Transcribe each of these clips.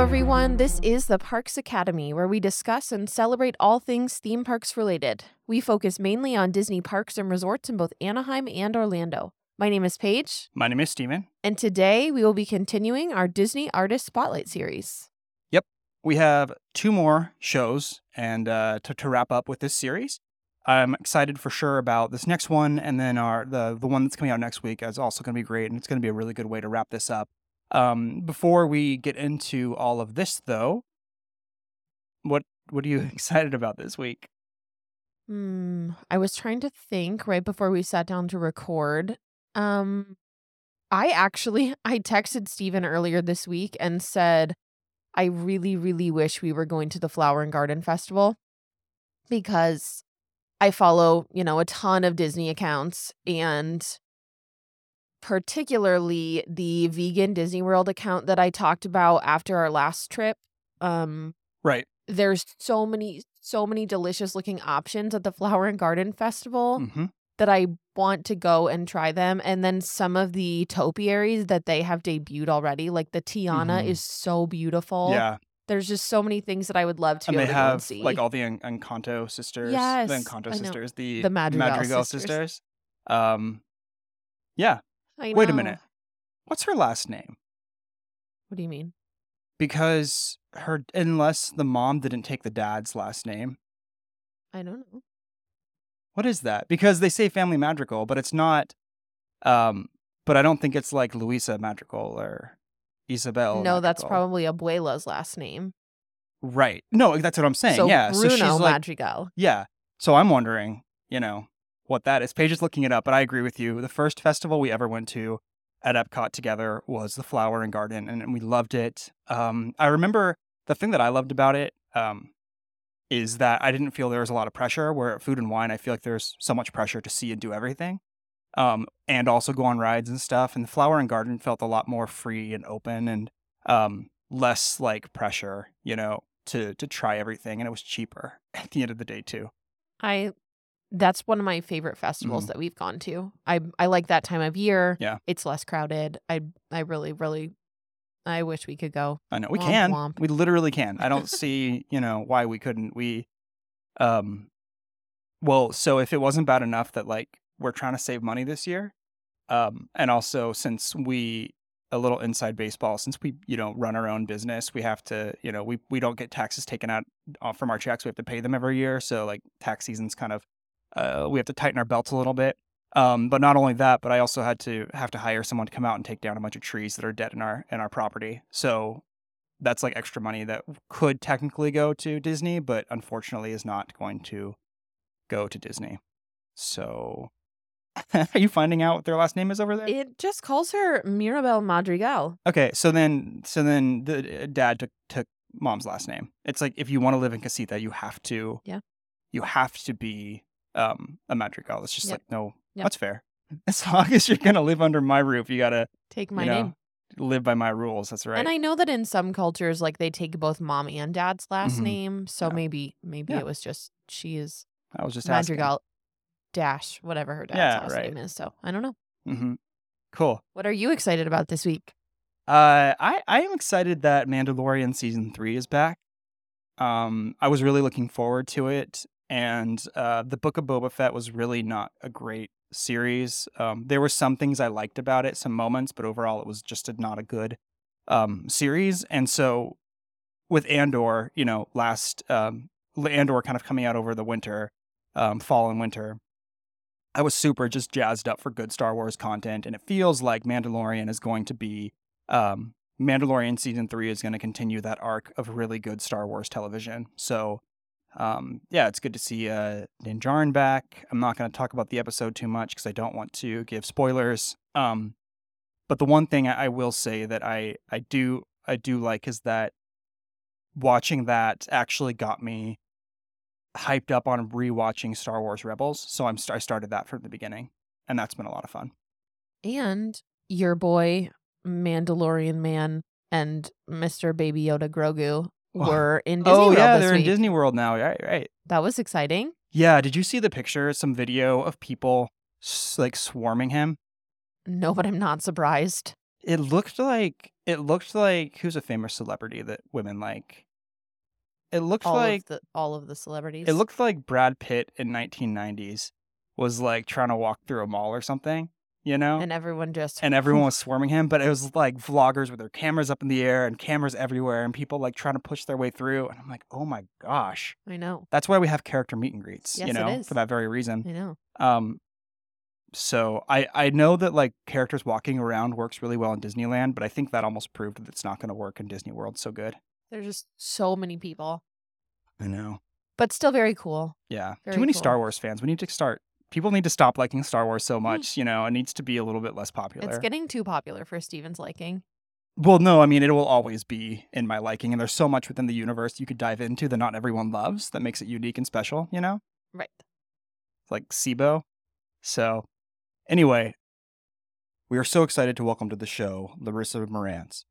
Hello, everyone. This is the Parks Academy, where we discuss and celebrate all things theme parks related. We focus mainly on Disney parks and resorts in both Anaheim and Orlando. My name is Paige, My name is Steven. and today we will be continuing our Disney Artist Spotlight series. Yep. We have two more shows and uh, to, to wrap up with this series. I'm excited for sure about this next one, and then our the the one that's coming out next week is also going to be great, and it's going to be a really good way to wrap this up. Um, before we get into all of this, though, what what are you excited about this week? Hmm, I was trying to think right before we sat down to record. Um, I actually I texted Steven earlier this week and said I really, really wish we were going to the Flower and Garden Festival because I follow, you know, a ton of Disney accounts and particularly the vegan Disney World account that I talked about after our last trip. Um, Right. there's so many, so many delicious looking options at the Flower and Garden Festival hmm that I want to go and try them. And then some of the topiaries that they have debuted already, like the Tiana Mhm. is so beautiful. Yeah, There's just so many things that I would love to and be they able to have see. like all the En- Encanto sisters. Yes, the Encanto sisters. The The Madrigal sisters. sisters. Um, yeah. Wait a minute. What's her last name? What do you mean? because her unless the mom didn't take the dad's last name I don't know. what is that because they say family madrigal but it's not um but i don't think it's like Luisa madrigal or isabel no, that's probably Abuela's last name. right no that's what i'm saying so yeah Bruno so she's like Madrigal. yeah so i'm wondering you know what that is paige is looking it up but i agree with you the first festival we ever went to at epcot together was the flower and garden and we loved it um i remember the thing that i loved about it um is that I didn't feel there was a lot of pressure. Where at Food and Wine, I feel like there's so much pressure to see and do everything, um, and also go on rides and stuff. And the Flower and Garden felt a lot more free and open, and um, less like pressure, you know, to to try everything. And it was cheaper at the end of the day too. I that's one of my favorite festivals that we've gone to. I I like that time of year. Yeah. It's less crowded. I I really, really I wish we could go. I know we Womp can, womp. we literally can. I don't see, you know, why we couldn't. We, um, well, so if it wasn't bad enough that like we're trying to save money this year, um, and also since we a little inside baseball, since we you know run our own business, we have to you know we we don't get taxes taken out off from our checks. We have to pay them every year, so like tax season's kind of uh, we have to tighten our belts a little bit. Um, but not only that, but I also had to have to hire someone to come out and take down a bunch of trees that are dead in our in our property. So that's like extra money that could technically go to Disney, but unfortunately is not going to go to Disney. So are you finding out what their last name is over there? It just calls her Mirabel Madrigal. okay, so then so then the uh, dad took took mom's last name. It's like if you want to live in Casita, you have to Yeah. You have to be um a Madrigal. It's just Yep. like no, Yep. that's fair. As long as you're gonna live under my roof, you gotta Take my you know, name. live by my rules. That's right. And I know that in some cultures, like they take both mom and dad's last Mhm. name. So Yeah. maybe maybe Yeah. it was just she is I was just asking. Madrigal dash whatever her dad's Yeah, last right. name is. So I don't know. hmm Cool. What are you excited about this week? Uh, I I am excited that Mandalorian season three is back. Um, I was really looking forward to it, and uh, the Book of Boba Fett was really not a great series. Um, there were some things I liked about it, some moments, but overall, it was just a, not a good um series. And so, with Andor, you know, last um, Andor kind of coming out over the winter, um, fall and winter. I was super just jazzed up for good Star Wars content, and it feels like Mandalorian is going to be um, Mandalorian season three is going to continue that arc of really good Star Wars television. So, um, yeah, it's good to see uh, Din Djarin back. I'm not going to talk about the episode too much because I don't want to give spoilers. Um, but the one thing I, I will say that I I do I do like is that watching that actually got me hyped up on rewatching Star Wars Rebels. So I'm I started that from the beginning, and that's been a lot of fun. And your boy Mandalorian Man and Mr. Baby Yoda Grogu. Were in oh, Disney oh World yeah, they're week. in Disney World now. Right, right. That was exciting. Yeah. Did you see the picture? Some video of people like swarming him. No, but I'm not surprised. It looked like it looked like who's a famous celebrity that women like. It looked all like of the all of the celebrities. it looked like Brad Pitt in 1990s was like trying to walk through a mall or something, you know? and everyone just and everyone was swarming him, but it was like vloggers with their cameras up in the air and cameras everywhere and people like trying to push their way through. And I'm like, oh my gosh. I know. That's why we have character meet and greets, Yes, you know, for that very reason. I know. Um so I I know that like characters walking around works really well in Disneyland, but I think that almost proved that it's not going to work in Disney World so good. There's just so many people, I know. but still very cool. Yeah. Very Too many cool. Star Wars fans. We need to start people need to stop liking Star Wars so mm. much, you know, it needs to be a little bit less popular. It's getting too popular for Steven's liking. Well, no, I mean it will always be in my liking, and there's so much within the universe you could dive into that not everyone loves that makes it unique and special. You know, Right. like SIBO. So, anyway, we are so excited to welcome to the show Larissa Marantz.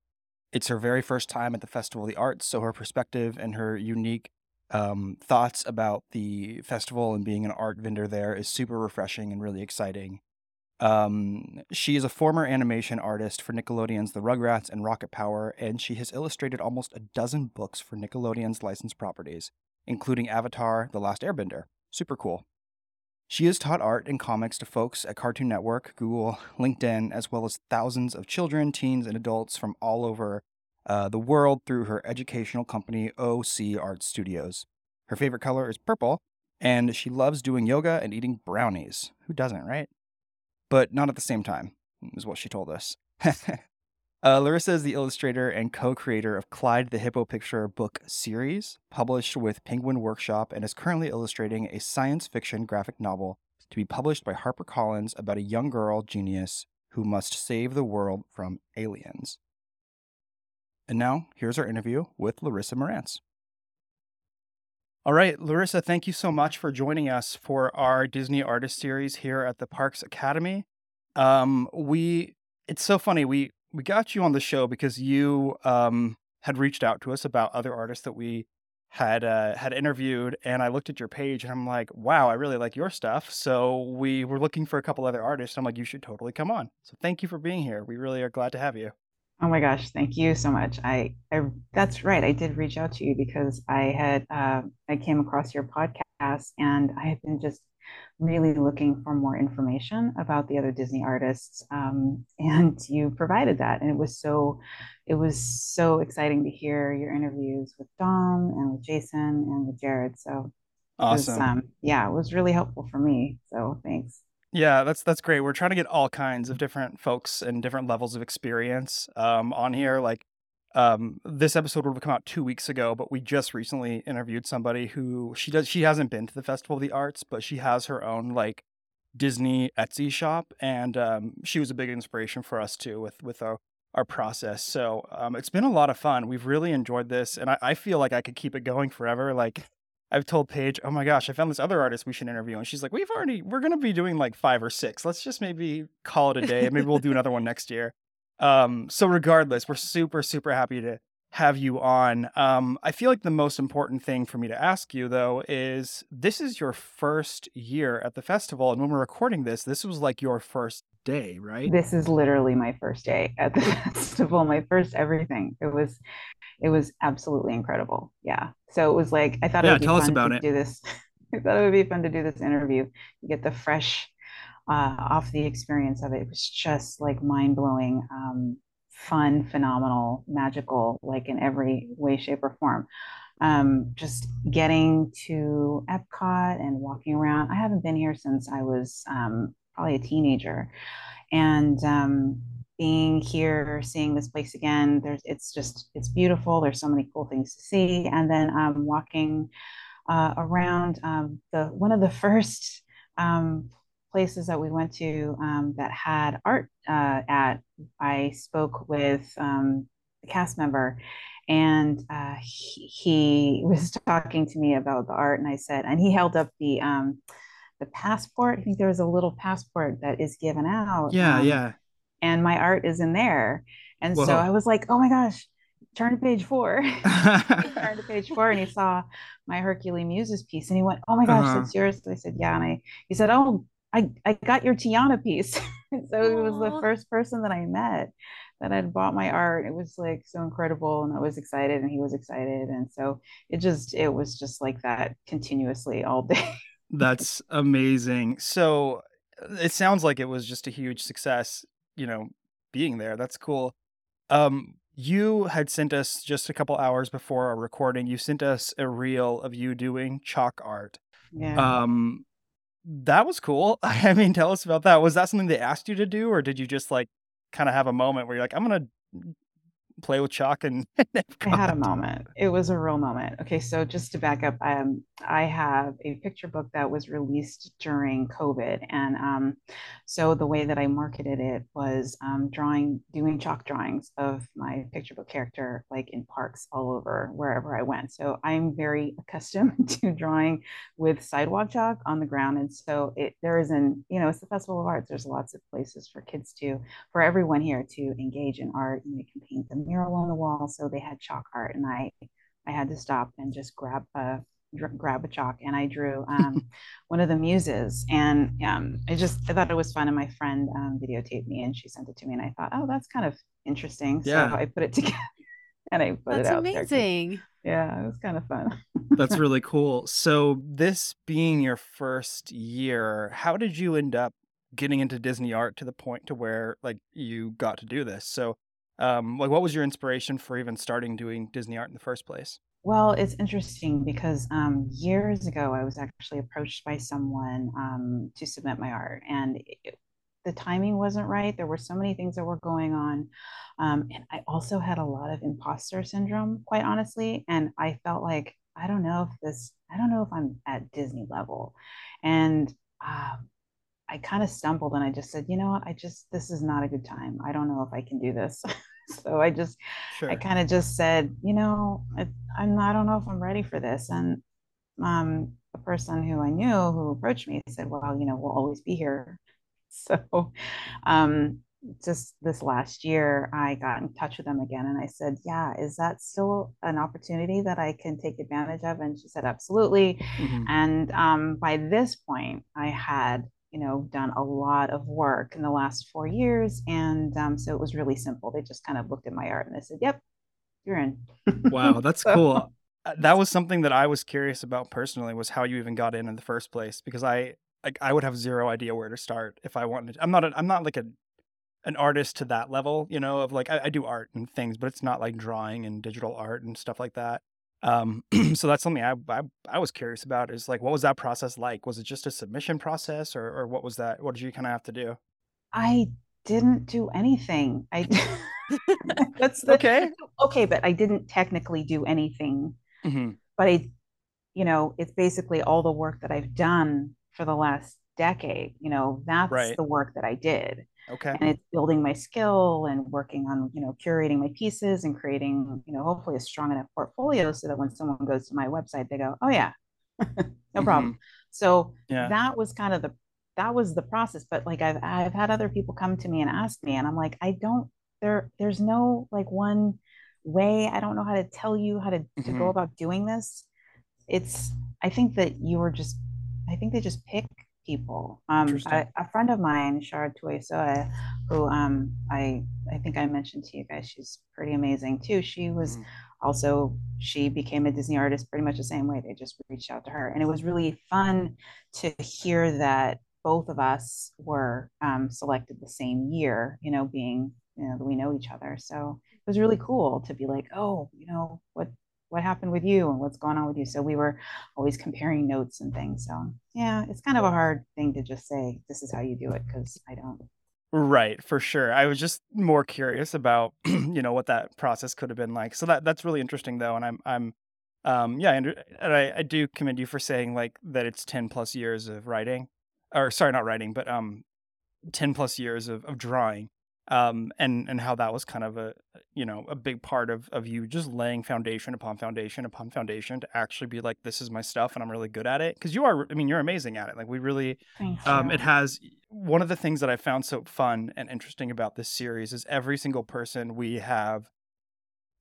It's her very first time at the Festival of the Arts, so her perspective and her unique um, thoughts about the festival and being an art vendor there is super refreshing and really exciting. Um, she is a former animation artist for Nickelodeon's The Rugrats and Rocket Power, and she has illustrated almost a dozen books for Nickelodeon's licensed properties, including Avatar: The Last Airbender. Super cool. She has taught art and comics to folks at Cartoon Network, Google, LinkedIn, as well as thousands of children, teens, and adults from all over uh, the world through her educational company, OC Art Studios. Her favorite color is purple, and she loves doing yoga and eating brownies. Who doesn't, right? But not at the same time, is what she told us. uh, Larissa is the illustrator and co creator of Clyde the Hippo Picture book series, published with Penguin Workshop, and is currently illustrating a science fiction graphic novel to be published by HarperCollins about a young girl genius who must save the world from aliens. And now, here's our interview with Larissa Marantz. All right, Larissa, thank you so much for joining us for our Disney Artist Series here at the Parks Academy. Um, we it's so funny we we got you on the show because you um, had reached out to us about other artists that we had uh, had interviewed, and I looked at your page and I'm like, wow, I really like your stuff. So we were looking for a couple other artists. I'm like, you should totally come on. So thank you for being here. We really are glad to have you. Oh my gosh, thank you so much. I, I that's right. I did reach out to you because I had uh, I came across your podcast and I have been just really looking for more information about the other Disney artists. Um, and you provided that, and it was so it was so exciting to hear your interviews with Dom and with Jason and with Jared. So it was, Awesome. um, yeah, it was really helpful for me. So thanks. Yeah, that's that's great. We're trying to get all kinds of different folks and different levels of experience um, on here. Like um, this episode would have come out two weeks ago, but we just recently interviewed somebody who she does she hasn't been to the Festival of the Arts, but she has her own like Disney Etsy shop, and um, she was a big inspiration for us too with with our our process. So um, it's been a lot of fun. We've really enjoyed this, and I, I feel like I could keep it going forever. Like I've told Paige, oh my gosh, I found this other artist we should interview. And she's like, we've already, we're going to be doing like five or six. Let's just maybe call it a day. Maybe we'll do another one next year. Um, so regardless, we're super, super happy to have you on. Um, I feel like the most important thing for me to ask you though is this is your first year at the festival. And when we're recording this, this was like your first day, right? This is literally my first day at the festival, my first everything. It was it was absolutely incredible. Yeah. So it was like I thought Yeah, it would be tell us fun about to it. do this. I thought it would be fun to do this interview, get the fresh uh, off the experience of it. It was just like mind blowing, um, fun, phenomenal, magical, like in every way, shape, or form. Um, just getting to Epcot and walking around. I haven't been here since I was um, probably a teenager, and um, being here, seeing this place again, there's it's just it's beautiful. There's so many cool things to see, and then um, walking uh, around um, the one of the first um, places that we went to um, that had art uh, at. I spoke with um, a cast member, and uh, he, he was talking to me about the art, and I said, and he held up the um, the passport. I think there was a little passport that is given out. Yeah, um, yeah. And my art is in there. And Whoa. so I was like, oh my gosh, turn to page four. turn to page four and he saw my Hercule Muses piece and he went, oh my gosh, Uh-huh. that's yours. I said, yeah. And I, he said, oh, I, I got your Tiana piece. so he was the first person that I met that had bought my art. It was like so incredible, and I was excited, and he was excited, and so it just it was just like that continuously all day. That's amazing. So it sounds like it was just a huge success, you know, being there. That's cool. Um, you had sent us just a couple hours before our recording, you sent us a reel of you doing chalk art. Yeah. Um, that was cool. I mean, tell us about that. Was that something they asked you to do, or did you just like kind of have a moment where you're like, I'm gonna play with chalk and I had a moment. It was a real moment. Okay, so just to back up, um, I have a picture book that was released during COVID, and um, so the way that I marketed it was um, drawing, doing chalk drawings of my picture book character, like in parks all over wherever I went. So I'm very accustomed to drawing with sidewalk chalk on the ground, and so it there is an, you know, it's the Festival of Arts. There's lots of places for kids to, for everyone here to engage in art. and You can paint the mural on the wall, so they had chalk art, and I I had to stop and just grab a grab a chalk and I drew um, one of the muses and um, I just I thought it was fun and my friend um, videotaped me and she sent it to me and I thought oh that's kind of interesting so I put it together and I put it That's out there amazing. yeah it was kind of fun that's really cool. So this being your first year, how did you end up getting into Disney art to the point to where like you got to do this? So, um, like, what was your inspiration for even starting doing Disney art in the first place? Well, it's interesting because um, years ago, I was actually approached by someone um, to submit my art, and it, the timing wasn't right. There were so many things that were going on. Um, and I also had a lot of imposter syndrome, quite honestly. And I felt like, I don't know if this, I don't know if I'm at Disney level. And uh, I kind of stumbled and I just said, you know what, I just, this is not a good time. I don't know if I can do this. so I just, I kind of just said, you know, I, I'm, I don't know if I'm ready for this. And um, the person who I knew who approached me said, well, you know, we'll always be here. So um, just this last year, I got in touch with them again and I said, yeah, is that still an opportunity that I can take advantage of? And she said, absolutely. hmm And um, by this point, I had, you know, done a lot of work in the last four years. And um, so it was really simple. They just kind of looked at my art and they said, yep, you're in. Wow, that's so cool. Uh, That was something that I was curious about personally was how you even got in in the first place because I like I would have zero idea where to start if I wanted. To. I'm not a, I'm not like a an artist to that level, you know, of like I, I do art and things, but it's not like drawing and digital art and stuff like that. Um, so that's something I, I I was curious about is like what was that process like? Was it just a submission process or or what was that? What did you kind of have to do? I didn't do anything. I that's the Okay. okay, but I didn't technically do anything. hmm But I, you know, it's basically all the work that I've done for the last decade. You know, that's Right. the work that I did. Okay. And it's building my skill and working on, you know, curating my pieces and creating, you know, hopefully a strong enough portfolio so that when someone goes to my website, they go, oh, yeah, no hmm problem. So Yeah. that was kind of the that was the process. But like I've I've had other people come to me and ask me, and I'm like, I don't there there's no like one way. I don't know how to tell you how to to go hmm about doing this. It's I think that you were just I think they just pick people. Um, I, a friend of mine, Shara Tuisoa, who um I I think I mentioned to you guys, she's pretty amazing too. She was hmm also she became a Disney artist pretty much the same way. They just reached out to her, and it was really fun to hear that both of us were um, selected the same year. You know, being you know we know each other, so it was really cool to be like, oh, you know what what happened with you and what's going on with you. So we were always comparing notes and things. So yeah, it's kind of a hard thing to just say this is how you do it because I don't. Right, for sure. I was just more curious about, you know, what that process could have been like. So that that's really interesting though, and I'm I'm um yeah, and, I I do commend you for saying like that it's 10 plus years of writing or sorry, not writing, but um 10 plus years of, of drawing um and and how that was kind of a you know a big part of of you just laying foundation upon foundation upon foundation to actually be like this is my stuff and i'm really good at it because you are i mean you're amazing at it like we really um it has one of the things that i found so fun and interesting about this series is every single person we have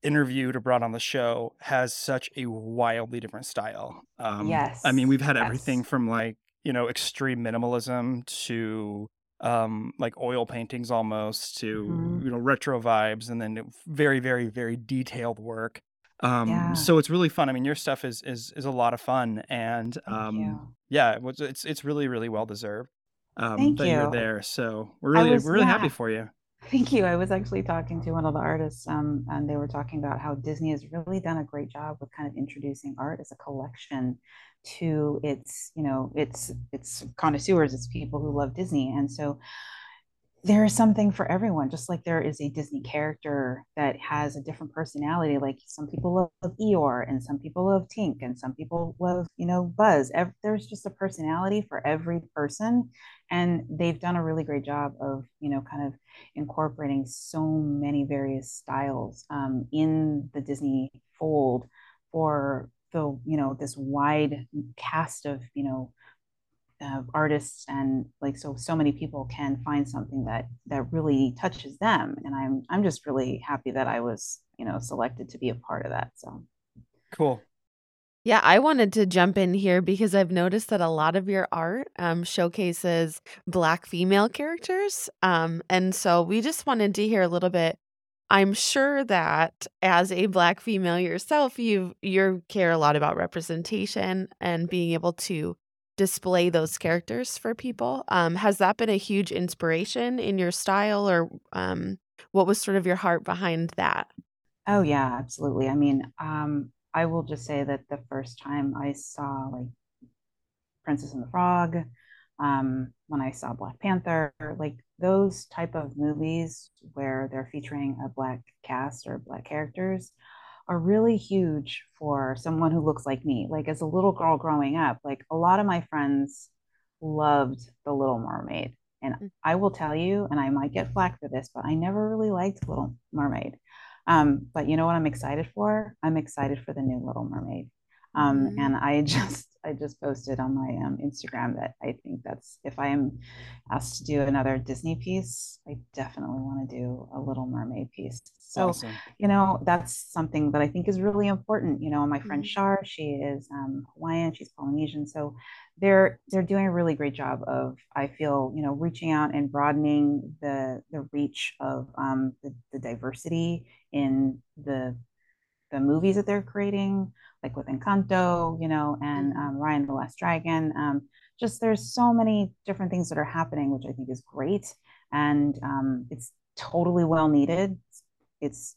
interviewed or brought on the show has such a wildly different style. Um, I mean, we've had everything Yes. from like, you know, extreme minimalism to um, like oil paintings almost to Mhm. you know retro vibes, and then very very very detailed work. Um, Yeah. so it's really fun. I mean, your stuff is is is a lot of fun, and um, yeah, it was it's it's really really well deserved um, Thank that you're there. So we're really was, we're really happy for you. Thank you. I was actually talking to one of the artists, um, and they were talking about how Disney has really done a great job with kind of introducing art as a collection to its, you know, its its connoisseurs, its people who love Disney. And so there is something for everyone, just like there is a Disney character that has a different personality. Like some people love Eeyore, and some people love Tink, and some people love, you know, Buzz. There's just a personality for every person, and they've done a really great job of, you know, kind of incorporating so many various styles um, in the Disney fold for the, you know, this wide cast of, you know, uh, artists and like so so many people can find something that that really touches them and i'm i'm just really happy that i was you know selected to be a part of that so Cool. Yeah, I wanted to jump in here because I've noticed that a lot of your art um, showcases Black female characters. Um, and so we just wanted to hear a little bit. I'm sure that as a Black female yourself, you you care a lot about representation and being able to display those characters for people. Um, has that been a huge inspiration in your style, or um, what was sort of your heart behind that? oh yeah absolutely i mean um i will just say that the first time i saw like princess and the frog um when i saw black panther like those type of movies where they're featuring a black cast or black characters are really huge for someone who looks like me. Like as a little girl growing up, like a lot of my friends loved The Little Mermaid. And Mm. I will tell you, and I might get flack for this, but I never really liked Little Mermaid. Um, but you know what I'm excited for? I'm excited for the new Little Mermaid. Um, Mhm. and I just I just posted on my um, Instagram that I think that's if I am asked to do another Disney piece, I definitely want to do a Little Mermaid piece. So Awesome. you know that's something that i think is really important you know my friend Mhm. shar she is um, hawaiian she's polynesian so they're they're doing a really great job of i feel you know reaching out and broadening the the reach of um, the, the diversity in the the movies that they're creating like with encanto you know and Mhm. um, Raya the last dragon um, just there's so many different things that are happening which i think is great and um, it's totally well needed it's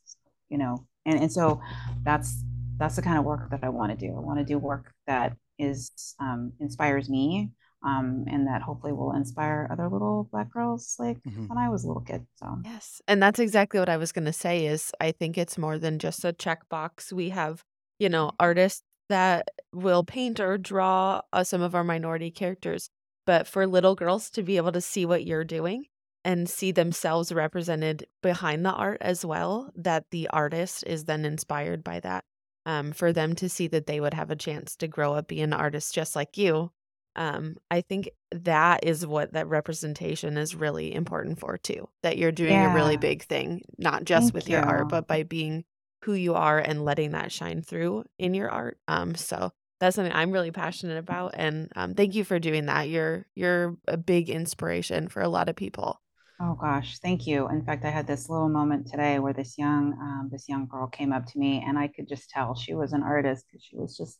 you know and, and so that's that's the kind of work that i want to do i want to do work that is um, inspires me um, and that hopefully will inspire other little black girls like Mhm. when i was a little kid so Yes. And that's exactly what I was going to say is I think it's more than just a checkbox. We have, you know, artists that will paint or draw uh, some of our minority characters, but for little girls to be able to see what you're doing and see themselves represented behind the art as well, that the artist is then inspired by that. Um, for them to see that they would have a chance to grow up being an artist just like you. Um, I think that is what that representation is really important for too. That you're doing a really big thing, not just thank with your art, but by being who you are and letting that shine through in your art. Um, so that's something I'm really passionate about, and um, thank you for doing that. You're you're a big inspiration for a lot of people. Oh gosh, thank you. In fact, I had this little moment today where this young um, this young girl came up to me, and I could just tell she was an artist because she was just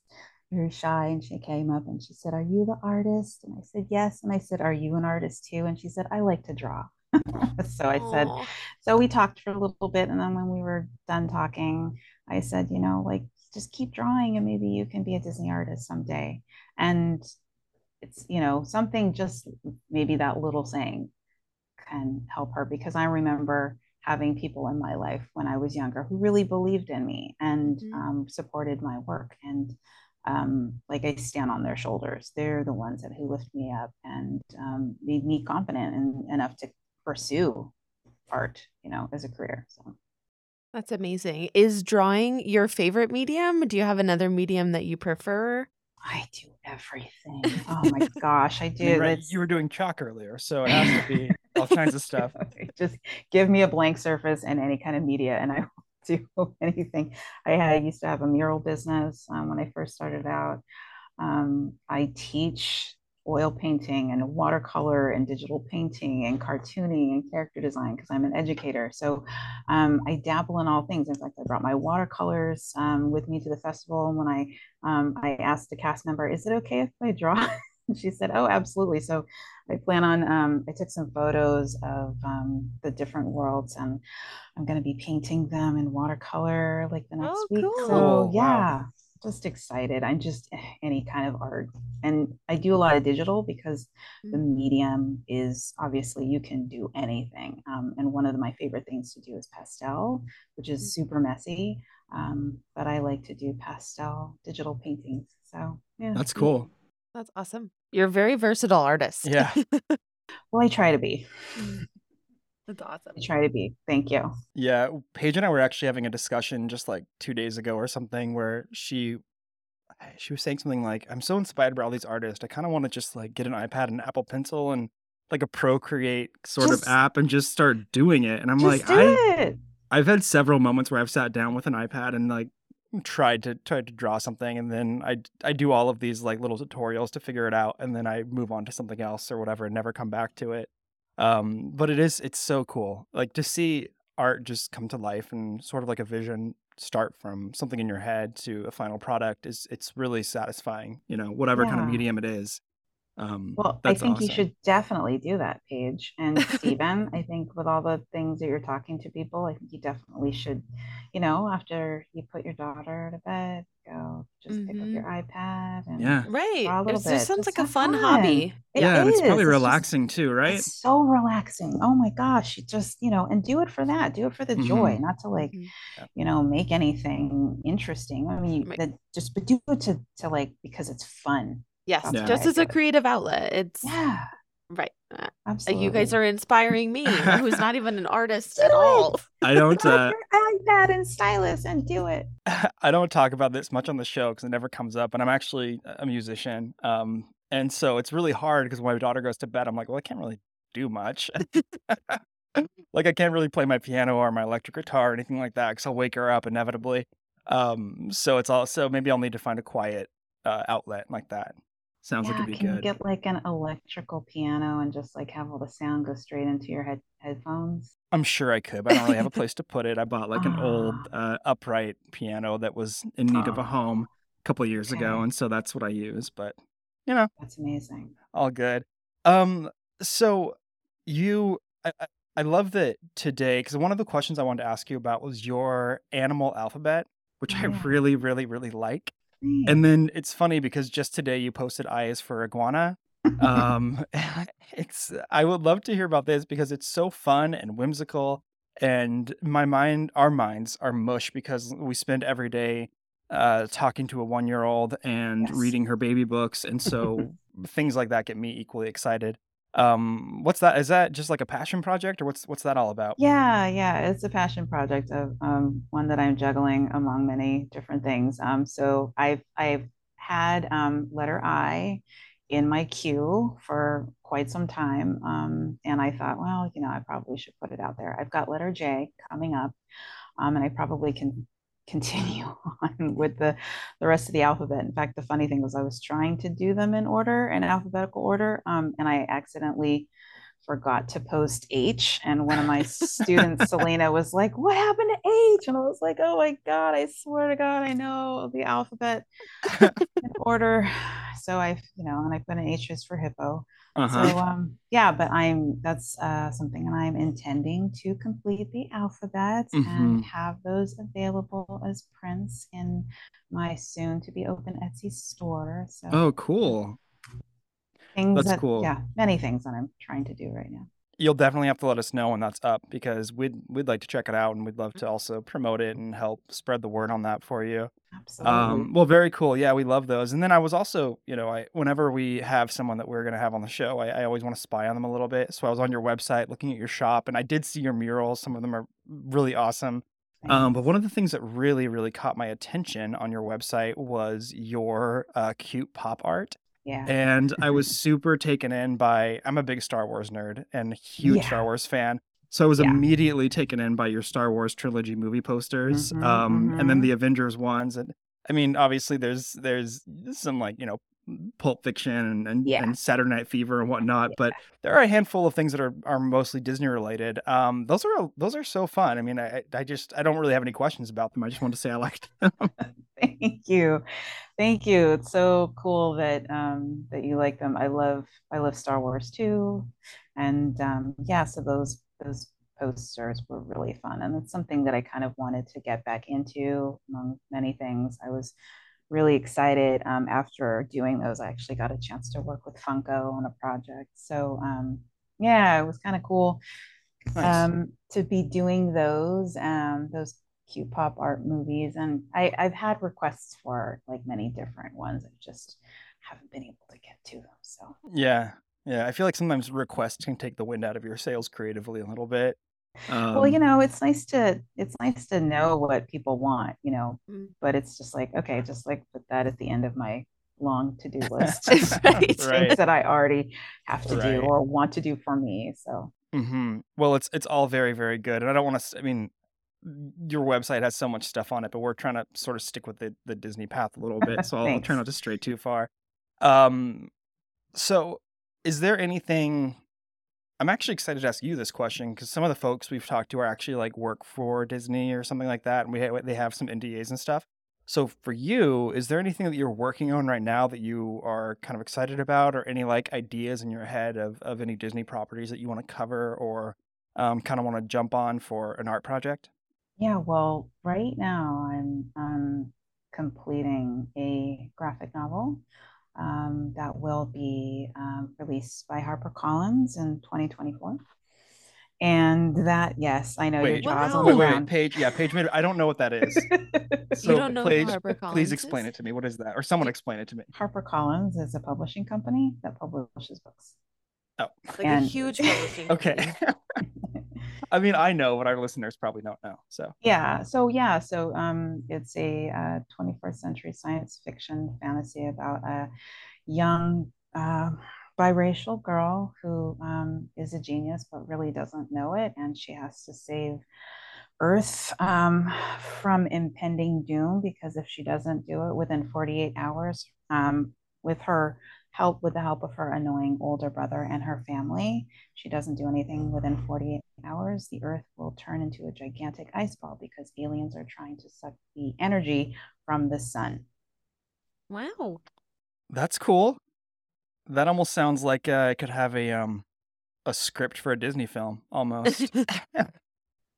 very shy. And she came up and she said, "Are you the artist?" And I said, "Yes." And I said, "Are you an artist too?" And she said, "I like to draw." so I said, Oh, so we talked for a little bit, and then when we were done talking, I said, you know, like just keep drawing, and maybe you can be a Disney artist someday. And it's you know something just maybe that little saying can help her because I remember having people in my life when I was younger who really believed in me and Mhm. um, supported my work. And um, like I stand on their shoulders. They're the ones that who lift me up and um, made me confident and enough to pursue art, you know, as a career. So that's amazing. Is drawing your favorite medium? Do you have another medium that you prefer? I do everything. Oh my gosh, I I mean, do. right? You were doing chalk earlier, so it has to be all kinds of stuff. Just give me a blank surface and any kind of media, and I will do anything. I, had, I used to have a mural business um, when I first started out. Um, I teach oil painting and watercolor and digital painting and cartooning and character design because I'm an educator. So um, I dabble in all things. In fact, I brought my watercolors um, with me to the festival. And when I um, I asked the cast member, "Is it okay if I draw?" she said, "Oh, absolutely." So I plan on. Um, I took some photos of um, the different worlds, and I'm going to be painting them in watercolor like the next Oh, week. cool. So yeah, wow. Yeah, just excited. I'm just eh, any kind of art, and I do a lot of digital because the medium is obviously you can do anything. Um, and one of my favorite things to do is pastel, which is super messy. Um, but I like to do pastel digital paintings. So yeah, That's cool. That's awesome. You're a very versatile artist. Yeah. Well, I try to be. That's awesome. I try to be. Thank you. Yeah, Paige and I were actually having a discussion just like two days ago or something where she she was saying something like, "I'm so inspired by all these artists. I kind of want to just like get an iPad and Apple Pencil and like a Procreate sort Just- of app and just start doing it." And I'm like, I it. I've had several moments where I've sat down with an iPad and like tried to tried to draw something and then I I do all of these like little tutorials to figure it out and then I move on to something else or whatever and never come back to it. Um but it is it's so cool. Like to see art just come to life and sort of like a vision start from something in your head to a final product is it's really satisfying, you know, whatever kind of medium it is. Um Well, I that's think you should definitely do that, Paige. And Steven, I think with all the things that you're talking to people, I think you definitely should, you know, after you put your daughter to bed, go just pick up Mhm. your iPad and Yeah. Right. A It little just bit. sounds Just like a fun fun. hobby. It yeah, and it's probably is. It's just- relaxing too, right? It's so relaxing. Oh my gosh. You just, you know, and do it for that. Do it for the joy, not to like, Mhm. You know, make anything interesting. I mean, Right. that just, but do it to, to like, because it's fun. Yes, That's Yeah. just as a creative outlet. It's Yeah, right. Uh, absolutely. You guys are inspiring me, who's not even an artist at all. I don't uh your iPad and stylus and do it. I don't talk about this much on the show because it never comes up, and I'm actually a musician. Um, and so it's really hard because when my daughter goes to bed, I'm like, well, I can't really do much. like I can't really play my piano or my electric guitar or anything like that because I'll wake her up inevitably. Um, so it's also maybe I'll need to find a quiet uh, outlet like that. Sounds like yeah, it'd be can you get like an electrical piano and just like have all the sound go straight into your head headphones? I'm sure I could, but I don't really have a place to put it. I bought like an old uh, upright piano that was in need of a home a couple of years ago, and so that's what I use. But you know, That's amazing. all good. Um, so you, I, I- I love that today because one of the questions I wanted to ask you about was your animal alphabet, which I really, really, really like. And then it's funny because just today you posted is for iguana. Um, it's I would love to hear about this because it's so fun and whimsical, and my mind, our minds are mush because we spend every day uh, talking to a one year old and Yes. reading her baby books, and so things like that get me equally excited. Um, what's that? Is that just like a passion project, or what's what's that all about? Yeah, yeah, it's a passion project of um, one that I'm juggling among many different things. Um, so I've I've had um, letter I in my queue for quite some time, um, and I thought, well, you know, I probably should put it out there. I've got letter J coming up, um, and I probably can continue on with the the rest of the alphabet. In fact, the funny thing was I was trying to do them in order, in alphabetical order, um, and I accidentally forgot to post H. And one of my students, Selena, was like, What happened to H? And I was like, Oh my God, I swear to God, I know the alphabet in order. So I, you know, and I put an H just for hippo. Uh-huh. So um yeah, but I'm that's uh something that I'm intending to complete the alphabet Mhm. and have those available as prints in my soon to be open Etsy store. So Oh, cool. things that's that cool. yeah, many things that I'm trying to do right now. You'll definitely have to let us know when that's up because we'd we'd like to check it out and we'd love to also promote it and help spread the word on that for you. Absolutely. Um, well, very cool. Yeah, we love those. And then I was also, you know, I whenever we have someone that we're gonna have on the show, I, I always want to spy on them a little bit. So I was on your website looking at your shop, and I did see your murals. Some of them are really awesome. Um, but one of the things that really, really caught my attention on your website was your uh, cute pop art. Yeah. And I was super taken in by, I'm a big Star Wars nerd and huge Star Wars fan. So I was Yeah. immediately taken in by your Star Wars trilogy movie posters, Mhm, um, and then mhm. the Avengers ones. And I mean, obviously, there's there's some like you know Pulp Fiction and and, Yeah. and Saturday Night Fever and whatnot, Yeah. but there are a handful of things that are are mostly Disney related. Um, those are those are so fun. I mean, I I just I don't really have any questions about them. I just want to say I liked them. Thank you. Thank you. It's so cool that um that you like them. I love I love Star Wars too. And um yeah, so those those posters were really fun. And it's something that I kind of wanted to get back into among many things. I was really excited um after doing those. I actually got a chance to work with Funko on a project. So um yeah, it was kind of cool Nice. um, to be doing those um, those cute pop art movies, and I, I've had requests for like many different ones. I just haven't been able to get to them. So Yeah. Yeah. I feel like sometimes requests can take the wind out of your sails creatively a little bit. Well, you Um, know, it's nice to it's nice to know what people want, you know, Mm. but it's just like okay, just like put that at the end of my long to do list. Right. Things right. that I already have to do or want to do for me. So hmm Well, it's it's all very very good, and I don't want to. I mean, your website has so much stuff on it, but we're trying to sort of stick with the the Disney path a little bit, so I'll, I'll try not to stray too far. Um, so is there anything? I'm actually excited to ask you this question because some of the folks we've talked to are actually like work for Disney or something like that, and we ha- they have some NDAs and stuff. So for you, is there anything that you're working on right now that you are kind of excited about, or any like ideas in your head of of any Disney properties that you want to cover, or um, kind of want to jump on for an art project? Yeah, well, right now I'm um, completing a graphic novel um, that will be um, released by HarperCollins in 2024. And that, yes, I know your Wait, jaw's on Wow. the wait, wait, wait, ground. Paige. Yeah, Paige made. I don't know what that is. You So don't know Paige, please explain is? it to me. What is that? Or someone explain it to me. HarperCollins is a publishing company that publishes books. Oh, Like a huge publishing okay. I mean, I know, but our listeners probably don't know. So, Yeah, so yeah, so um, it's a uh, 21st century science fiction fantasy about a young uh, biracial girl who um, is a genius but really doesn't know it, and she has to save Earth um, from impending doom because if she doesn't do it within 48 hours, um, with her help, with the help of her annoying older brother and her family, she doesn't do anything within 48 hours, the Earth will turn into a gigantic ice ball because aliens are trying to suck the energy from the sun. Wow. that's cool. That almost sounds like uh, I could have a um a script for a Disney film almost.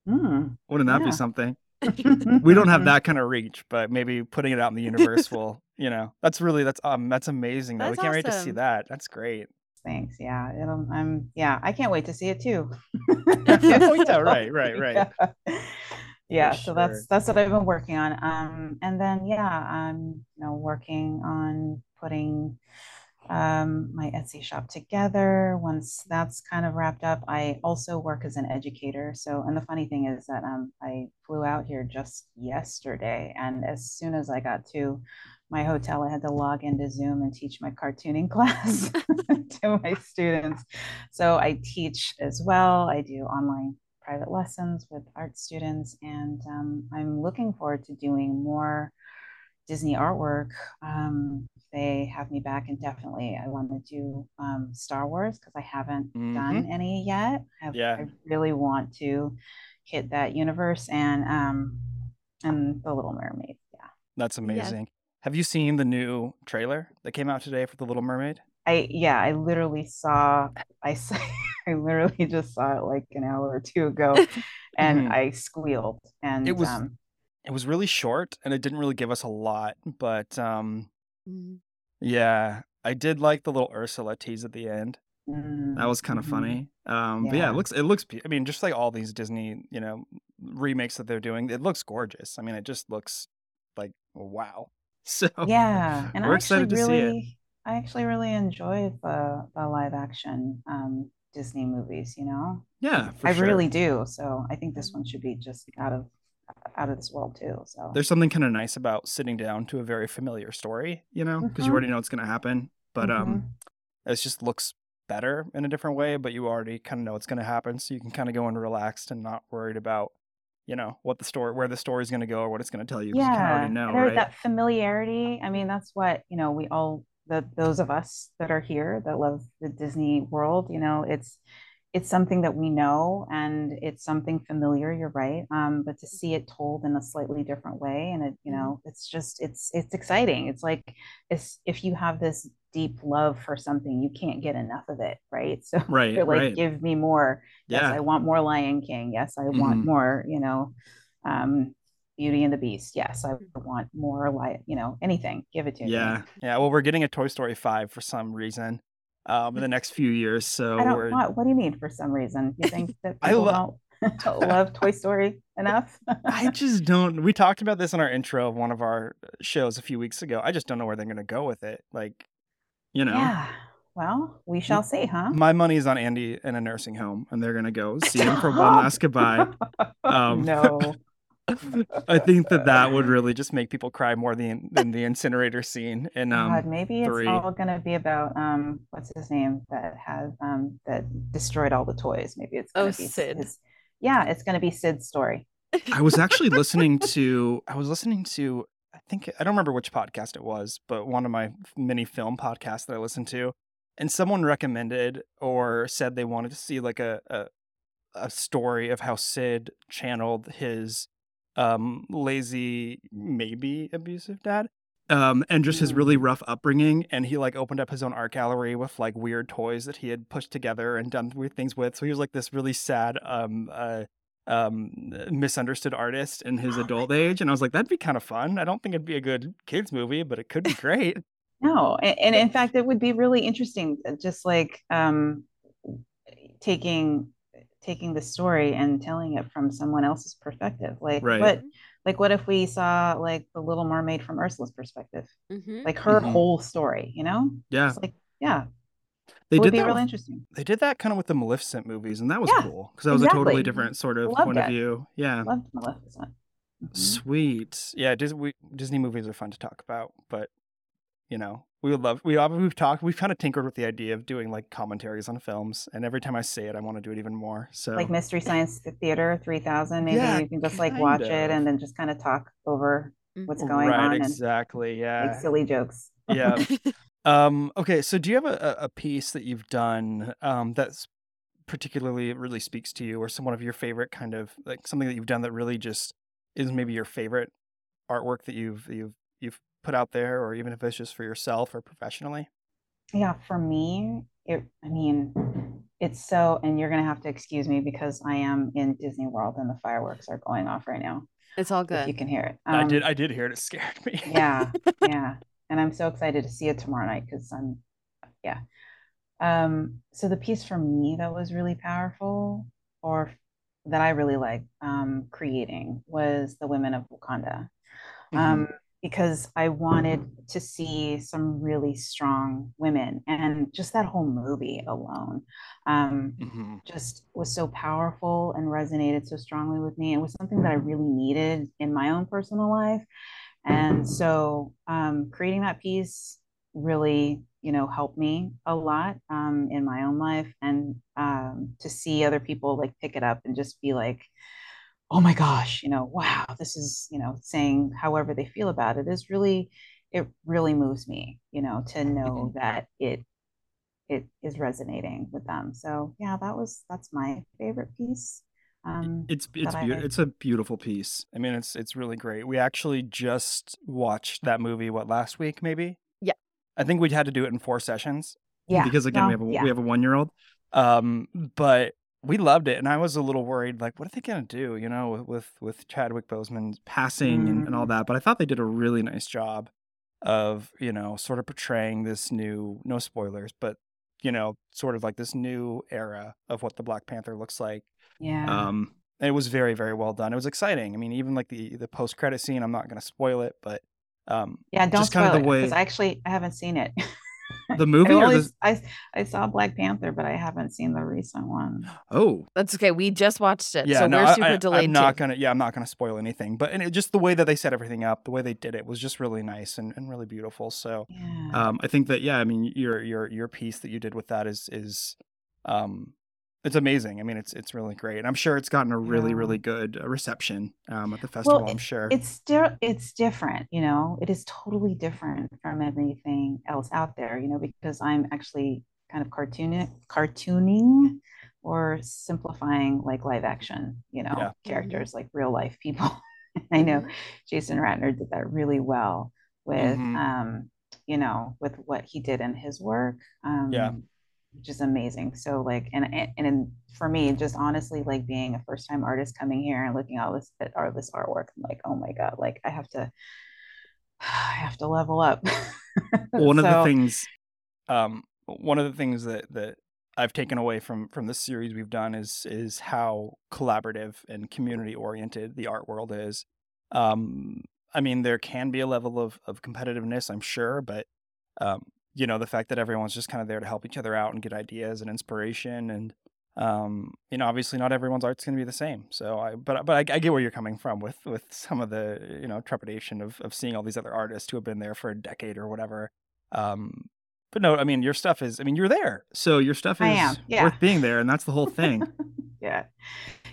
Hmm. Wouldn't that Yeah. be something? We don't have that kind of reach, but maybe putting it out in the universe will, you know, that's really that's um that's amazing though. We can't wait to see that. That's great. Thanks. Yeah, it'll, I'm. Yeah, I can't wait to see it too. Yeah, right, right, right. Yeah. Yeah, so sure. that's that's what I've been working on. Um, and then yeah, I'm you know working on putting um my Etsy shop together. Once that's kind of wrapped up, I also work as an educator. So, and the funny thing is that um I flew out here just yesterday, and as soon as I got to my hotel, I had to log into Zoom and teach my cartooning class to my students. So I teach as well. I do online private lessons with art students, and um, I'm looking forward to doing more Disney artwork. Um, they have me back and definitely I want to do um, Star Wars because I haven't done any yet. I, Mm-hmm. Yeah. I really want to hit that universe and um, and the Little Mermaid. Yeah. That's Yes. amazing. Have you seen the new trailer that came out today for The Little Mermaid? I yeah, I literally saw I saw, I literally just saw it like an hour or two ago and Mhm. I squealed and It was- um It was really short and it didn't really give us a lot, but um Mm. yeah, I did like the little Ursula tease at the end. That was kind of mhm. funny. Um but yeah, Yeah. it looks it looks I mean just like all these Disney, you know, remakes that they're doing, it looks gorgeous. I mean, it just looks like wow. So Yeah, and I we're actually excited to see it. really I actually really enjoy the the live action um Disney movies, you know? Yeah, for I sure. really do. So I think this one should be just out of out of this world too. So There's something kind of nice about sitting down to a very familiar story, you know, because you Mhm. already know what's going to happen, but um Mhm. it just looks better in a different way, but you already kind of know what's going to happen, so you can kind of go in relaxed and not worried about, you know, what the story, where the story's going to go or what it's going to tell you. 'cause you kind of Yeah, already know, right? that familiarity. I mean, that's what, you know, we all the those of us that are here that love the Disney world, you know, it's it's something that we know and it's something familiar you're right um, but to see it told in a slightly different way and it you Mm-hmm. know it's just it's it's exciting it's like it's if you have this deep love for something you can't get enough of it right so Right, you're like right. give me more yes i want more lion king yes i want Mhm. more you know um beauty and the beast yes i want more like you know anything give it to me Yeah. Yeah. Well, we're getting a Toy Story 5 for some reason um, in the next few years. So I don't we're. what what do you mean for some reason? You think that I people lo- don't love Toy Story enough? I just don't. We talked about this in our intro of one of our shows a few weeks ago. I just don't know where they're going to go with it. Like, you know, Yeah. Well, we shall see, huh? my money's on Andy in a nursing home, and they're going to go see him for one last goodbye. Um, no. I think that that would really just make people cry more than than the incinerator scene. And God, um, maybe it's all gonna be about um what's his name that has um that destroyed all the toys. Maybe it's gonna Oh, be Sid. his- yeah, it's gonna be Sid's story. I was actually listening to. I was listening to. I think I don't remember which podcast it was, but one of my mini film podcasts that I listened to, and someone recommended or said they wanted to see like a a, a story of how Sid channeled his um lazy, maybe abusive dad. Um, and just his really Mm. rough upbringing, and he like opened up his own art gallery with like weird toys that he had pushed together and done weird things with. So he was like this really sad, um, uh, um misunderstood artist in his adult age and i was like that'd be kind of fun i don't think it'd be a good kids movie but it could be great No, and, and in fact, it would be really interesting, uh, just like um, taking taking the story and telling it from someone else's perspective. Like, Right. what, like, what if we saw like the Little Mermaid from Ursula's perspective, Mhm. like her Mhm. whole story? You know, yeah it's like, yeah, they it would did be that really with- interesting. they did that kind of with the maleficent movies and that was Yeah, cool because that was a totally different sort of Loved point of view yeah Loved Maleficent. Mhm. sweet yeah Dis- we, disney movies are fun to talk about but you know we would love we we've talked we've kind of tinkered with the idea of doing like commentaries on films and every time i say it i want to do it even more so Like Mystery Science Theater 3000, maybe Yeah, you can just like watch of. it and then just kind of talk over what's going right on and exactly yeah make silly jokes. yeah Um, okay, so do you have a, a a piece that you've done um, that's particularly really speaks to you, or some one of your favorite kind of like something that you've done that really just is maybe your favorite artwork that you've you've you've put out there, or even if it's just for yourself or professionally? Yeah, for me, it, I mean, it's so, and you're gonna have to excuse me because I am in Disney World and the fireworks are going off right now. It's all If you can hear it. I Um, did I did hear it. It scared me. yeah, yeah. And I'm so excited to see it tomorrow night because I'm, yeah. Um, so the piece for me that was really powerful or that I really liked um, creating was the women of Wakanda. Mhm. Um, because I wanted to see some really strong women and just that whole movie alone um, Mhm. just was so powerful and resonated so strongly with me. It was something that I really needed in my own personal life. And so um, creating that piece really, you know, helped me a lot um, in my own life. And um, to see other people like pick it up and just be like, oh my gosh, you know, wow, this is, you know, saying however they feel about it is really, it really moves me, you know, to know that it it is resonating with them. So yeah, that was that's my favorite piece. Um, It's it's beautiful. It's a beautiful piece. I mean, it's it's really great. We actually just watched that movie. What last week, maybe? Yeah. I think we had to do it in four sessions. yeah, because again we have a yeah. we have a one year old um but we loved it and i was a little worried like what are they gonna do you know with with, with chadwick boseman passing and, and all Mm. that but i thought they did a really nice job of you know sort of portraying this new no spoilers but you know sort of like this new era of what the black panther looks like yeah. um and it was very very well done it was exciting i mean even like the the post credit scene i'm not gonna spoil it but um yeah, don't just kind of spoil the it way- because actually I haven't seen it. the movie I, or only, the, I I saw Black Panther, but I haven't seen the recent one. oh That's okay. We just watched it, Yeah, so no, we're super I, delayed I'm not too. gonna. Yeah, I'm not gonna spoil anything. But and it, just the way that they set everything up, the way they did it was just really nice and, and really beautiful. So Yeah. um, I think that yeah, I mean your your your piece that you did with that is is um, it's amazing. I mean, it's it's really great. And I'm sure it's gotten a really Yeah. really good uh, reception um, at the festival. Well, I'm sure. it's still it's different, you know. It is totally different from anything else out there, you know, because I'm actually kind of cartooning cartooning or simplifying like live action, you know, Yeah. characters like real life people. I know Mhm. Jason Ratner did that really well with Mhm. um, you know, with what he did in his work. Um, Yeah. Which is amazing. So like, and and, and for me, just honestly, like being a first time artist coming here and looking at all this at all this artwork, I'm like, oh my god, like I have to, I have to level up. One of the things, um, one of the things that that I've taken away from from this series we've done is is how collaborative and community oriented the art world is. Um, I mean, there can be a level of of competitiveness, I'm sure, but um, you know, the fact that everyone's just kind of there to help each other out and get ideas and inspiration, and um, you know, obviously not everyone's art's going to be the same. So I, but but I, I get where you're coming from with with some of the you know trepidation of of seeing all these other artists who have been there for a decade or whatever. Um, but no, I mean, your stuff is, I mean, you're there. So your stuff is yeah. worth being there. And that's the whole thing. yeah,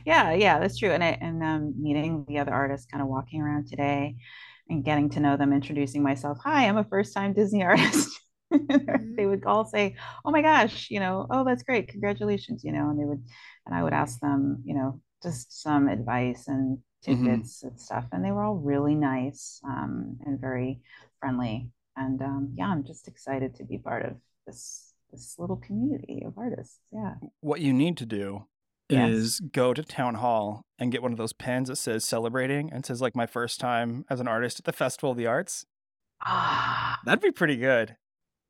yeah, yeah, that's true. And I and um, meeting the other artists, kind of walking around today, and getting to know them, introducing myself. Hi, I'm a first time Disney artist. they would all say, "Oh my gosh, you know, oh that's great, congratulations," you know, and they would, and I would ask them, you know, just some advice and Mhm. tidbits and stuff, and they were all really nice um, and very friendly. And um, yeah, I'm just excited to be part of this this little community of artists. Yeah. what you need to do Yes. is go to town hall and get one of those pens that says celebrating and says like my first time as an artist at the Festival of the Arts. Ah, That'd be pretty good.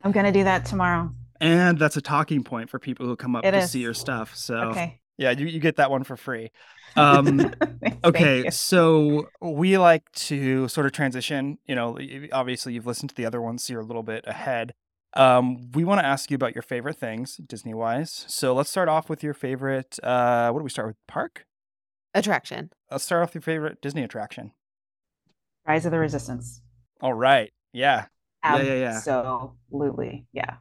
I'm gonna do that tomorrow. And that's a talking point for people who come up It to is. see your stuff. So Okay. yeah, you, you get that one for free. Um, Okay, so we like to sort of transition. You know, obviously you've listened to the other ones, so you're a little bit ahead. Um, we want to ask you about your favorite things Disney wise. So let's start off with your favorite. Uh, what do we start with? Park. Attraction. Let's start off with your favorite Disney attraction. Rise of the Resistance. All right. Yeah. Yeah, yeah, yeah. Absolutely. Yeah.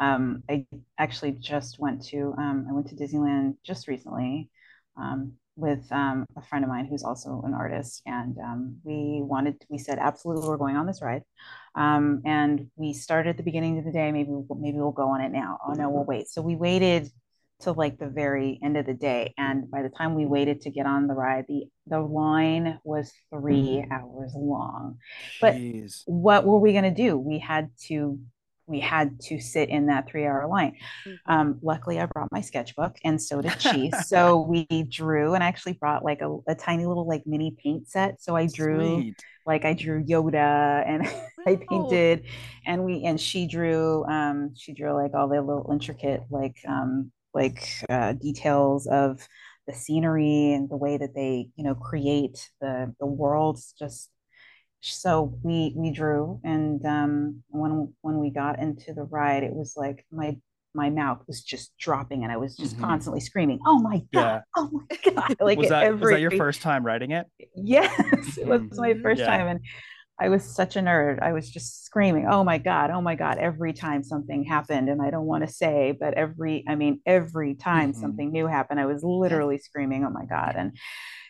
Um, I actually just went to um, I went to Disneyland just recently um, with um, a friend of mine who's also an artist, and um, we wanted we said absolutely we're going on this ride, um, and we started at the beginning of the day. Maybe maybe we'll go on it now. Oh no, we'll wait. So we waited till like the very end of the day, and by the time we waited to get on the ride, the the line was three hours long. But- what were we going to do? We had to we had to sit in that three hour line. Um, luckily, I brought my sketchbook, and so did she. so we drew, and I actually brought like a, a tiny little like mini paint set. So I drew Sweet. like I drew Yoda, and I painted, and we and she drew um, she drew like all the little intricate like um, like uh, details of the scenery and the way that they you know create the the worlds just so we we drew and um when when we got into the ride it was like my my mouth was just dropping and i was just Mhm. constantly screaming oh my god Yeah. oh my god like was that every was that your first time writing it? yes it was my first Yeah. time and i was such a nerd. I was just screaming oh my god oh my god every time something happened and i don't want to say but every i mean every time Mhm. something new happened i was literally screaming oh my god and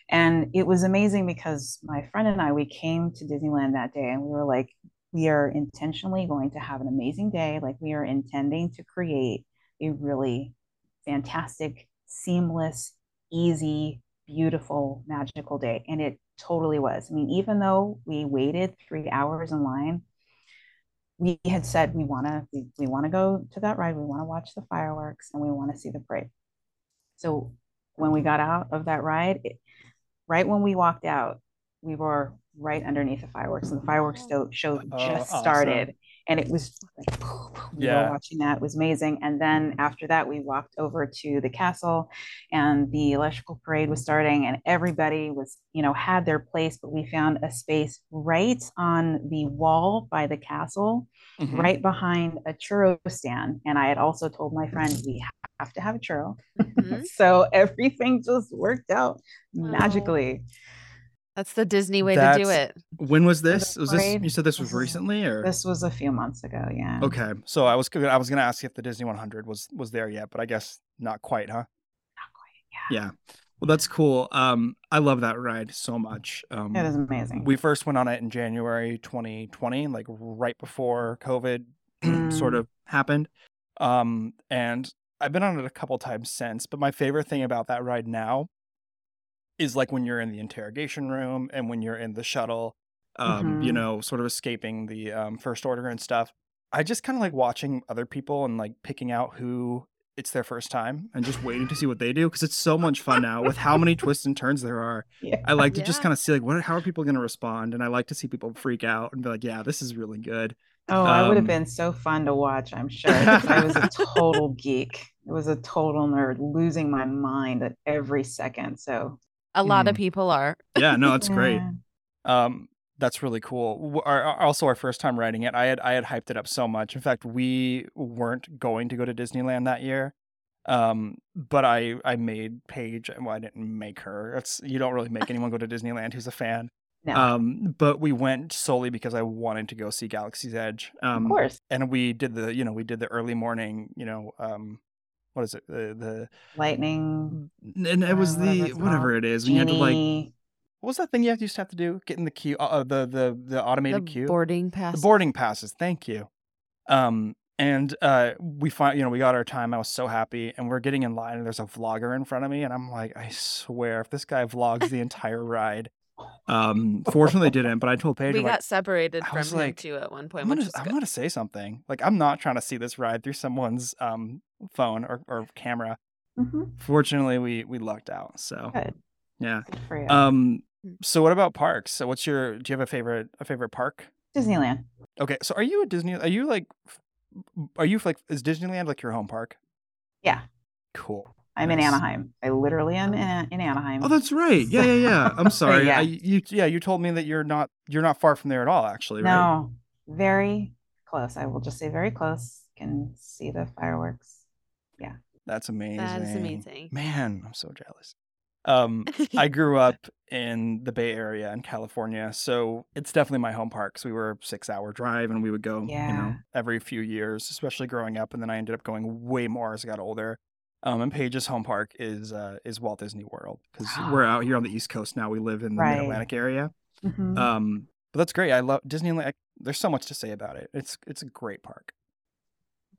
and it was amazing because my friend and i we came to disneyland that day and we were like we are intentionally going to have an amazing day like we are intending to create a really fantastic seamless easy beautiful magical day and it totally was. I mean even though we waited three hours in line we had said we want to we, we want to go to that ride we want to watch the fireworks and we want to see the parade. So when we got out of that ride it, right when we walked out we were right underneath the fireworks and the fireworks oh. sto- show Oh, just awesome. started and it was like we Yeah. were watching that it was amazing and then after that we walked over to the castle and the electrical parade was starting and everybody was you know had their place but we found a space right on the wall by the castle Mhm. right behind a churro stand and i had also told my friend we have to have a churro Mhm. so everything just worked out Wow. magically That's the Disney way to do it. When was this? Was this you said this was recently or this was a few months ago yeah Okay. So I was gonna I was gonna ask you if the Disney 100 was was there yet, but I guess not quite, huh? Not quite. Yeah. Yeah. Well, that's cool. Um, I love that ride so much. Um, It is amazing. we first went on it in January 2020, like right before COVID sort Mm. of happened. Um, and I've been on it a couple times since, but my favorite thing about that ride now is like when you're in the interrogation room and when you're in the shuttle, um, you Mhm. know, sort of escaping the um, first order and stuff. I just kind of like watching other people and like picking out who it's their first time and just waiting to see what they do because it's so much fun now with how many twists and turns there are. Yeah. I like to just kind of see like what how are people going to respond and I like to see people freak out and be like, yeah, this is really good. Oh, I would have Um, been so fun to watch, I'm sure. I was a total geek. It was a total nerd, losing my mind at every second. So, A lot of Mm. people are. Yeah, no, it's great. Um, that's really cool. Our, our- also, our first time riding it, I had I had hyped it up so much. In fact, we weren't going to go to Disneyland that year, um, but I I made Paige. Well, I didn't make her. It's you don't really make anyone go to Disneyland who's a fan. No, Um, but we went solely because I wanted to go see Galaxy's Edge. of Um, course. and we did the you know we did the early morning. You know, um, what is it? The the Lightning, and it was whatever the it's whatever it is. When you had to like what was that thing you have- used to have to do? Get in the queue, uh, uh, the the the automated the queue, boarding pass. the boarding passes. Thank you. Um, and uh, we find you know we got our time. I was so happy, and we're getting in line, and there's a vlogger in front of me, and I'm like, I swear, if this guy vlogs the entire ride. Um, fortunately, they didn't. But I told Paige, we I'm got separated I from was him like, too at one point, I'm gonna, I'm gonna say something. Like, I'm not trying to see this ride through someone's um phone or, or camera. Mhm. Fortunately, we we lucked out. So Good. yeah. Good for you. Um. Mm. So what about parks? So what's your? Do you have a favorite a favorite park? Disneyland. Okay. So are you a Disney? Are you like? Are you like? Is Disneyland like your home park? Yeah, Cool. I'm in Anaheim. I literally am in, in Anaheim. Oh, that's right. Yeah, yeah, yeah. I'm sorry. Yeah. I, you, yeah, you told me that you're not you're not far from there at all. Actually, right? No, very close. I will just say very close. Can see the fireworks. Yeah, that's amazing. That is amazing. Man, I'm so jealous. Um, I grew up in the Bay Area in California, so it's definitely my home park. So we were a six hour drive and we would go, you know, every few years, especially growing up. And then I ended up going way more as I got older. Um, and Paige's home park is uh, is Walt Disney World because we're out here on the East Coast now. We live in the Right. Mid Atlantic area. Mhm. Um, but that's great. I love Disneyland. There's so much to say about it. It's it's a great park.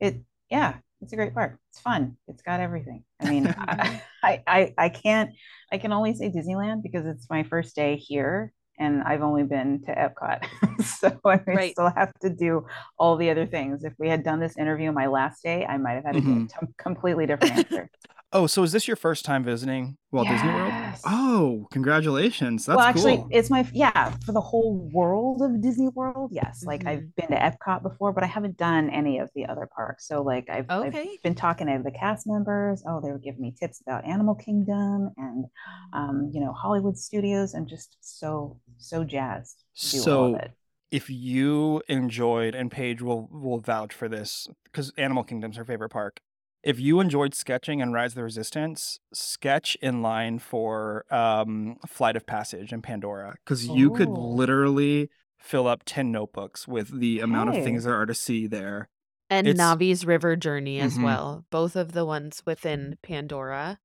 it yeah it's a great park it's fun it's got everything i mean I, I i i can't i can only say disneyland because it's my first day here and i've only been to epcot so i Right. still have to do all the other things if we had done this interview my last day i might have had a Mhm. t- completely different answer Oh, so is this your first time visiting Walt Disney World? Oh, congratulations. That's well actually cool. it's my yeah for the whole world of disney world yes like Mhm. i've been to epcot before but i haven't done any of the other parks so like i've, Okay. I've been talking to the cast members oh they were giving me tips about animal kingdom and um, you know hollywood studios i'm just so so jazzed to do all So of it if you enjoyed, and Paige will will vouch for this because Animal Kingdom's her favorite park. If you enjoyed sketching and Rise of the Resistance, sketch in line for um, Flight of Passage and Pandora because you could literally fill up ten notebooks with the amount of things there are to see there. and It's- Na'vi's River Journey as Mhm. well. Both of the ones within Pandora.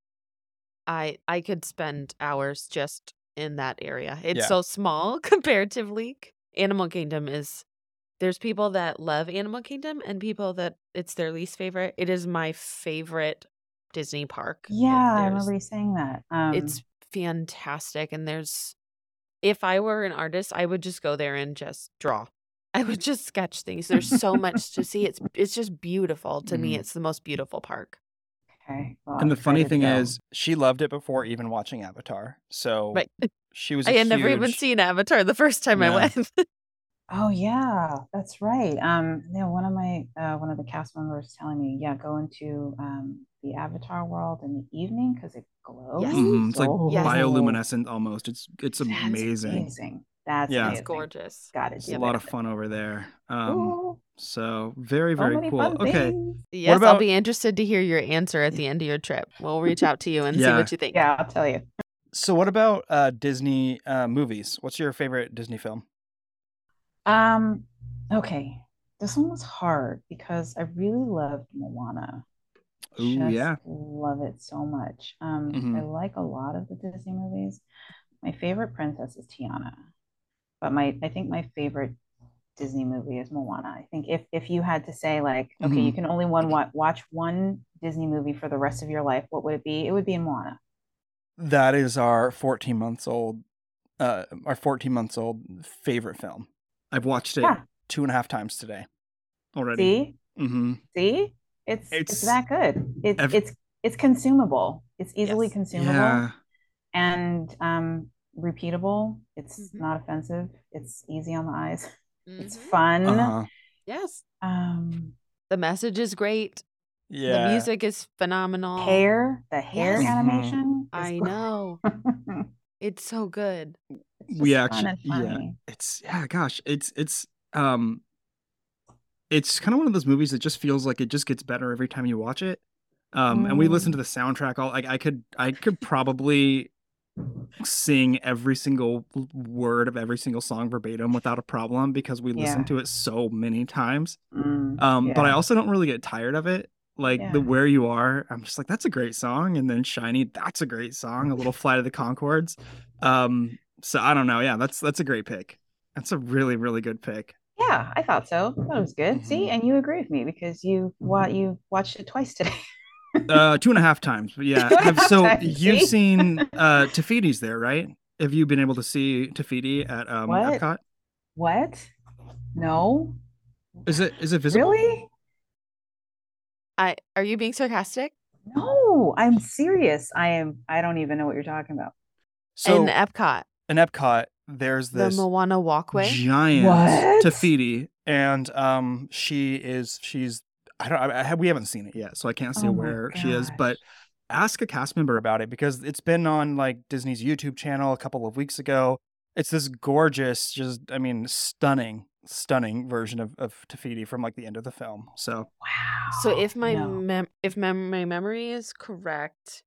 I I could spend hours just in that area. It's Yeah. so small comparatively. Animal Kingdom is there's people that love Animal Kingdom and people that it's their least favorite. It is my favorite Disney park. Yeah i there's- remember you saying that um it's fantastic and there's if i were an artist i would just go there and just draw i would just sketch things there's so much to see it's it's just beautiful to me Mhm. it's the most beautiful park okay well, and the funny thing to go. is, she loved it before even watching Avatar. So right she was. i a had never even seen avatar the first time i went Oh yeah, that's right. Um, yeah, one of my uh, one of the cast members telling me, yeah, go into um the Avatar world in the evening because it glows. Yes. Mhm, It's like Yes. bioluminescent almost. It's it's That's amazing. amazing. That's Yeah. it's amazing. gorgeous Got it. It's it. a lot of fun over there. Um, Ooh, so very very many cool. Okay, things. yes about- i'll be interested to hear your answer at the end of your trip we'll reach out to you and see what you think Yeah, I'll tell you. so what about uh, Disney uh, movies? What's your favorite Disney film? Um, okay, this one was hard because I really loved Moana. Ooh, just yeah. love it so much. Um, Mhm. I like a lot of the Disney movies. My favorite princess is Tiana, but my I think my favorite Disney movie is Moana. I think if if you had to say like, okay, you Mhm. can only one wa- watch one Disney movie for the rest of your life, what would it be? It would be in Moana. That is our 14 months old, uh, our 14 months old favorite film. I've watched it Yeah. two and a half times today already. See, hmm see, it's it's, It's that good. It's ev- it's it's consumable. It's easily Yes. consumable Yeah. and um, repeatable. It's Mhm. not offensive. It's easy on the eyes. It's Mhm. fun. Uh-huh. Yes. Um, The message is great. Yeah. The music is phenomenal. hair, the hair Yes. Mhm. animation. is I gr- know. It's so good. We just fun actu- and yeah. It's yeah, gosh, it's it's um it's kind of one of those movies that just feels like it just gets better every time you watch it. Um and we listen to Mm. the soundtrack all like I could I could probably sing every single word of every single song verbatim without a problem because we listen Yeah. to it so many times. Mm, Um but I also don't really get tired of it. Like the where you are, I'm just like that's a great song and then Shiny, that's a great song, a little Flight of the Conchords. Um so I don't know. Yeah, that's that's a great pick. That's a really really good pick. Yeah, I thought so. That was good. See, Mhm. and you agree with me because you what you watched it twice today. Uh, two and a half times. But yeah, Have, half so times, you've see? seen uh Te Fiti's there, right? Have you been able to see Te Fiti at um What? Epcot? What? No? Is it is it visible? Really? I are you being sarcastic? No, I'm serious. I am. I don't even know what you're talking about. So in Epcot, in Epcot, there's the this Moana walkway. giant What? Te Fiti, and um she is she's I don't I, I have, we haven't seen it yet, so I can't say Oh my where she is, but ask a cast member about it because it's been on like Disney's YouTube channel a couple of weeks ago. It's this gorgeous, just I mean, stunning, stunning version of, of Te Fiti from like the end of the film. So Wow. So if my No. mem- if mem- my memory is correct,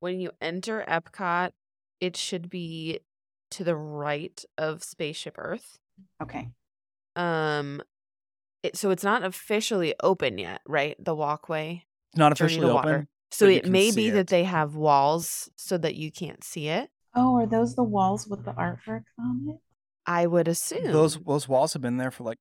when you enter Epcot, it should be to the right of Spaceship Earth. Okay. Um, it, so it's not officially open yet, right? The walkway. it's not Journey officially to water. open. So it may see be that they have walls so that you can't see it. Oh, are those the walls with the artwork on it? I would assume Those those walls have been there for like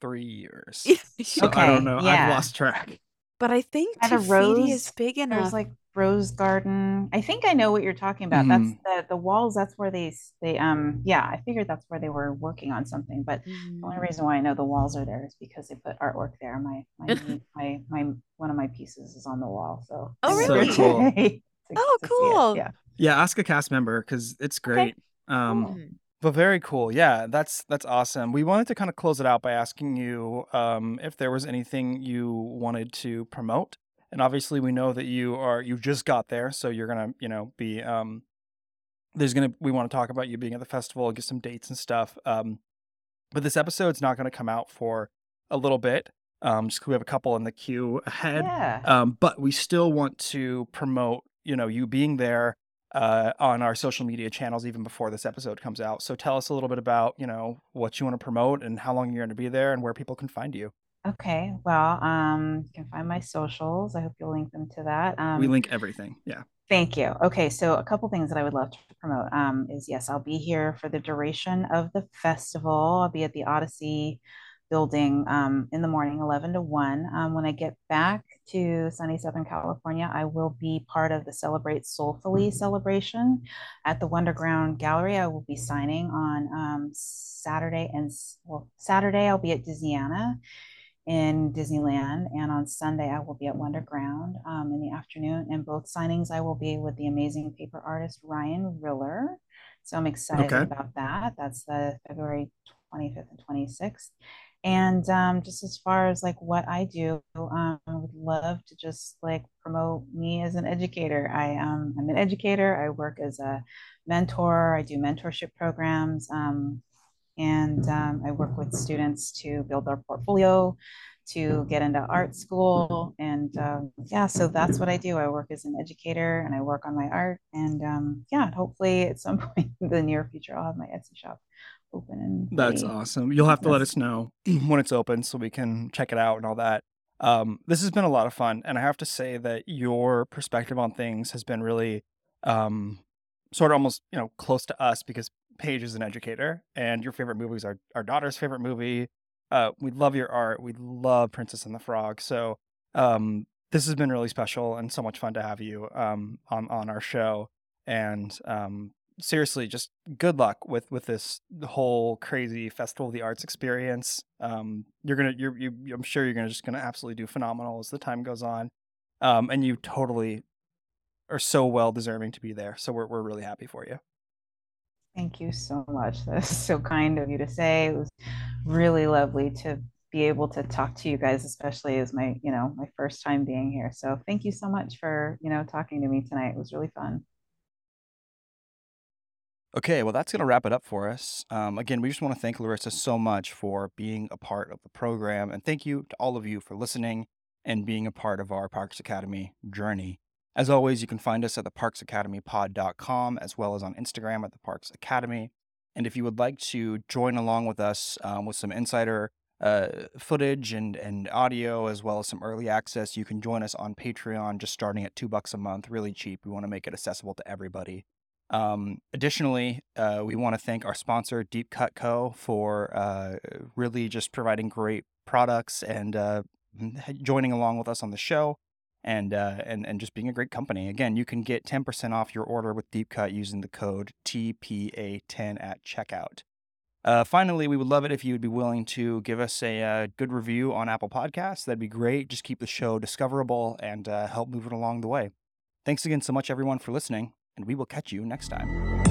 three years. So I don't know. yeah. I've lost track. but I think By the Te Fiti is rose- big There's enough. like rose garden. I think I know what you're talking about. That's Mhm. the the walls. That's where they they um yeah. I figured that's where they were working on something. But the Mm. only reason why I know the walls are there is because they put artwork there. My my my my one of my pieces is on the wall. So Oh, really? So cool. to- Oh, to see it. cool. Yeah. Yeah, ask a cast member because it's great. Um, Cool. Mhm. But very cool. Yeah, that's that's awesome. We wanted to kind of close it out by asking you um, if there was anything you wanted to promote. And obviously, we know that you are you just got there, so you're gonna you know be um, there's gonna we want to talk about you being at the festival, get some dates and stuff. Um, but this episode's not gonna come out for a little bit. Um, just 'cause we have a couple in the queue ahead. Yeah. Um, but we still want to promote, you know, you being there uh, on our social media channels even before this episode comes out. So tell us a little bit about, you know, what you want to promote and how long you're going to be there and where people can find you. Okay. Well, um, you can find my socials. I hope you'll link them to that. Um, we link everything. Yeah. Thank you. Okay, so a couple things that I would love to promote um, is yes, I'll be here for the duration of the festival. I'll be at the Odyssey building um, in the morning, 11 to 1. Um, when I get back to sunny Southern California, I will be part of the Celebrate Soulfully celebration at the Wonderground Gallery. I will be signing on um, Saturday and well, Saturday I'll be at Disneyana in Disneyland, and on Sunday I will be at Wonderground um, in the afternoon. And both signings I will be with the amazing paper artist Ryan Riller. So I'm excited Okay. about that. That's the February 25th and 26th. And um, just as far as like what I do, um, I would love to just like promote me as an educator. I um, I'm an educator. I work as a mentor. I do mentorship programs. Um, and um, I work with students to build their portfolio, to get into art school, and um, yeah, so that's what I do. I work as an educator, and I work on my art, and um, yeah, hopefully at some point in the near future, I'll have my Etsy shop open and That's awesome. You'll have to let us know when it's open so we can check it out and all that. Um, this has been a lot of fun, and I have to say that your perspective on things has been really um, sort of almost you know close to us because Paige is an educator, and your favorite movie is our our daughter's favorite movie. Uh, we love your art. We love Princess and the Frog. So um, this has been really special and so much fun to have you um, on on our show. And um, seriously, just good luck with with this whole crazy Festival of the Arts experience. Um, you're gonna, you're, you, I'm sure you're gonna just gonna absolutely do phenomenal as the time goes on. Um, and you totally are so well deserving to be there. So we're we're really happy for you. Thank you so much. That's so kind of you to say. It was really lovely to be able to talk to you guys, especially as my, you know, my first time being here. So thank you so much for, you know, talking to me tonight. It was really fun. Okay, well, that's going to wrap it up for us. Um, again, we just want to thank Larissa so much for being a part of the program. And thank you to all of you for listening and being a part of our Parks Academy journey. As always, you can find us at the parksacademypod.com as well as on Instagram at the Parks Academy. And if you would like to join along with us um, with some insider uh, footage and, and audio as well as some early access, you can join us on Patreon just starting at two bucks a month, really cheap. We want to make it accessible to everybody. Um, additionally, uh, we want to thank our sponsor, Deep Cut Co., for uh, really just providing great products and uh, joining along with us on the show and uh, and and just being a great company. Again, you can get 10% off your order with Deep Cut using the code TPA10 at checkout. Uh, finally, we would love it if you would be willing to give us a, uh, good review on Apple Podcasts. That'd be great. Just keep the show discoverable and uh, help move it along the way. Thanks again so much, everyone, for listening and we will catch you next time.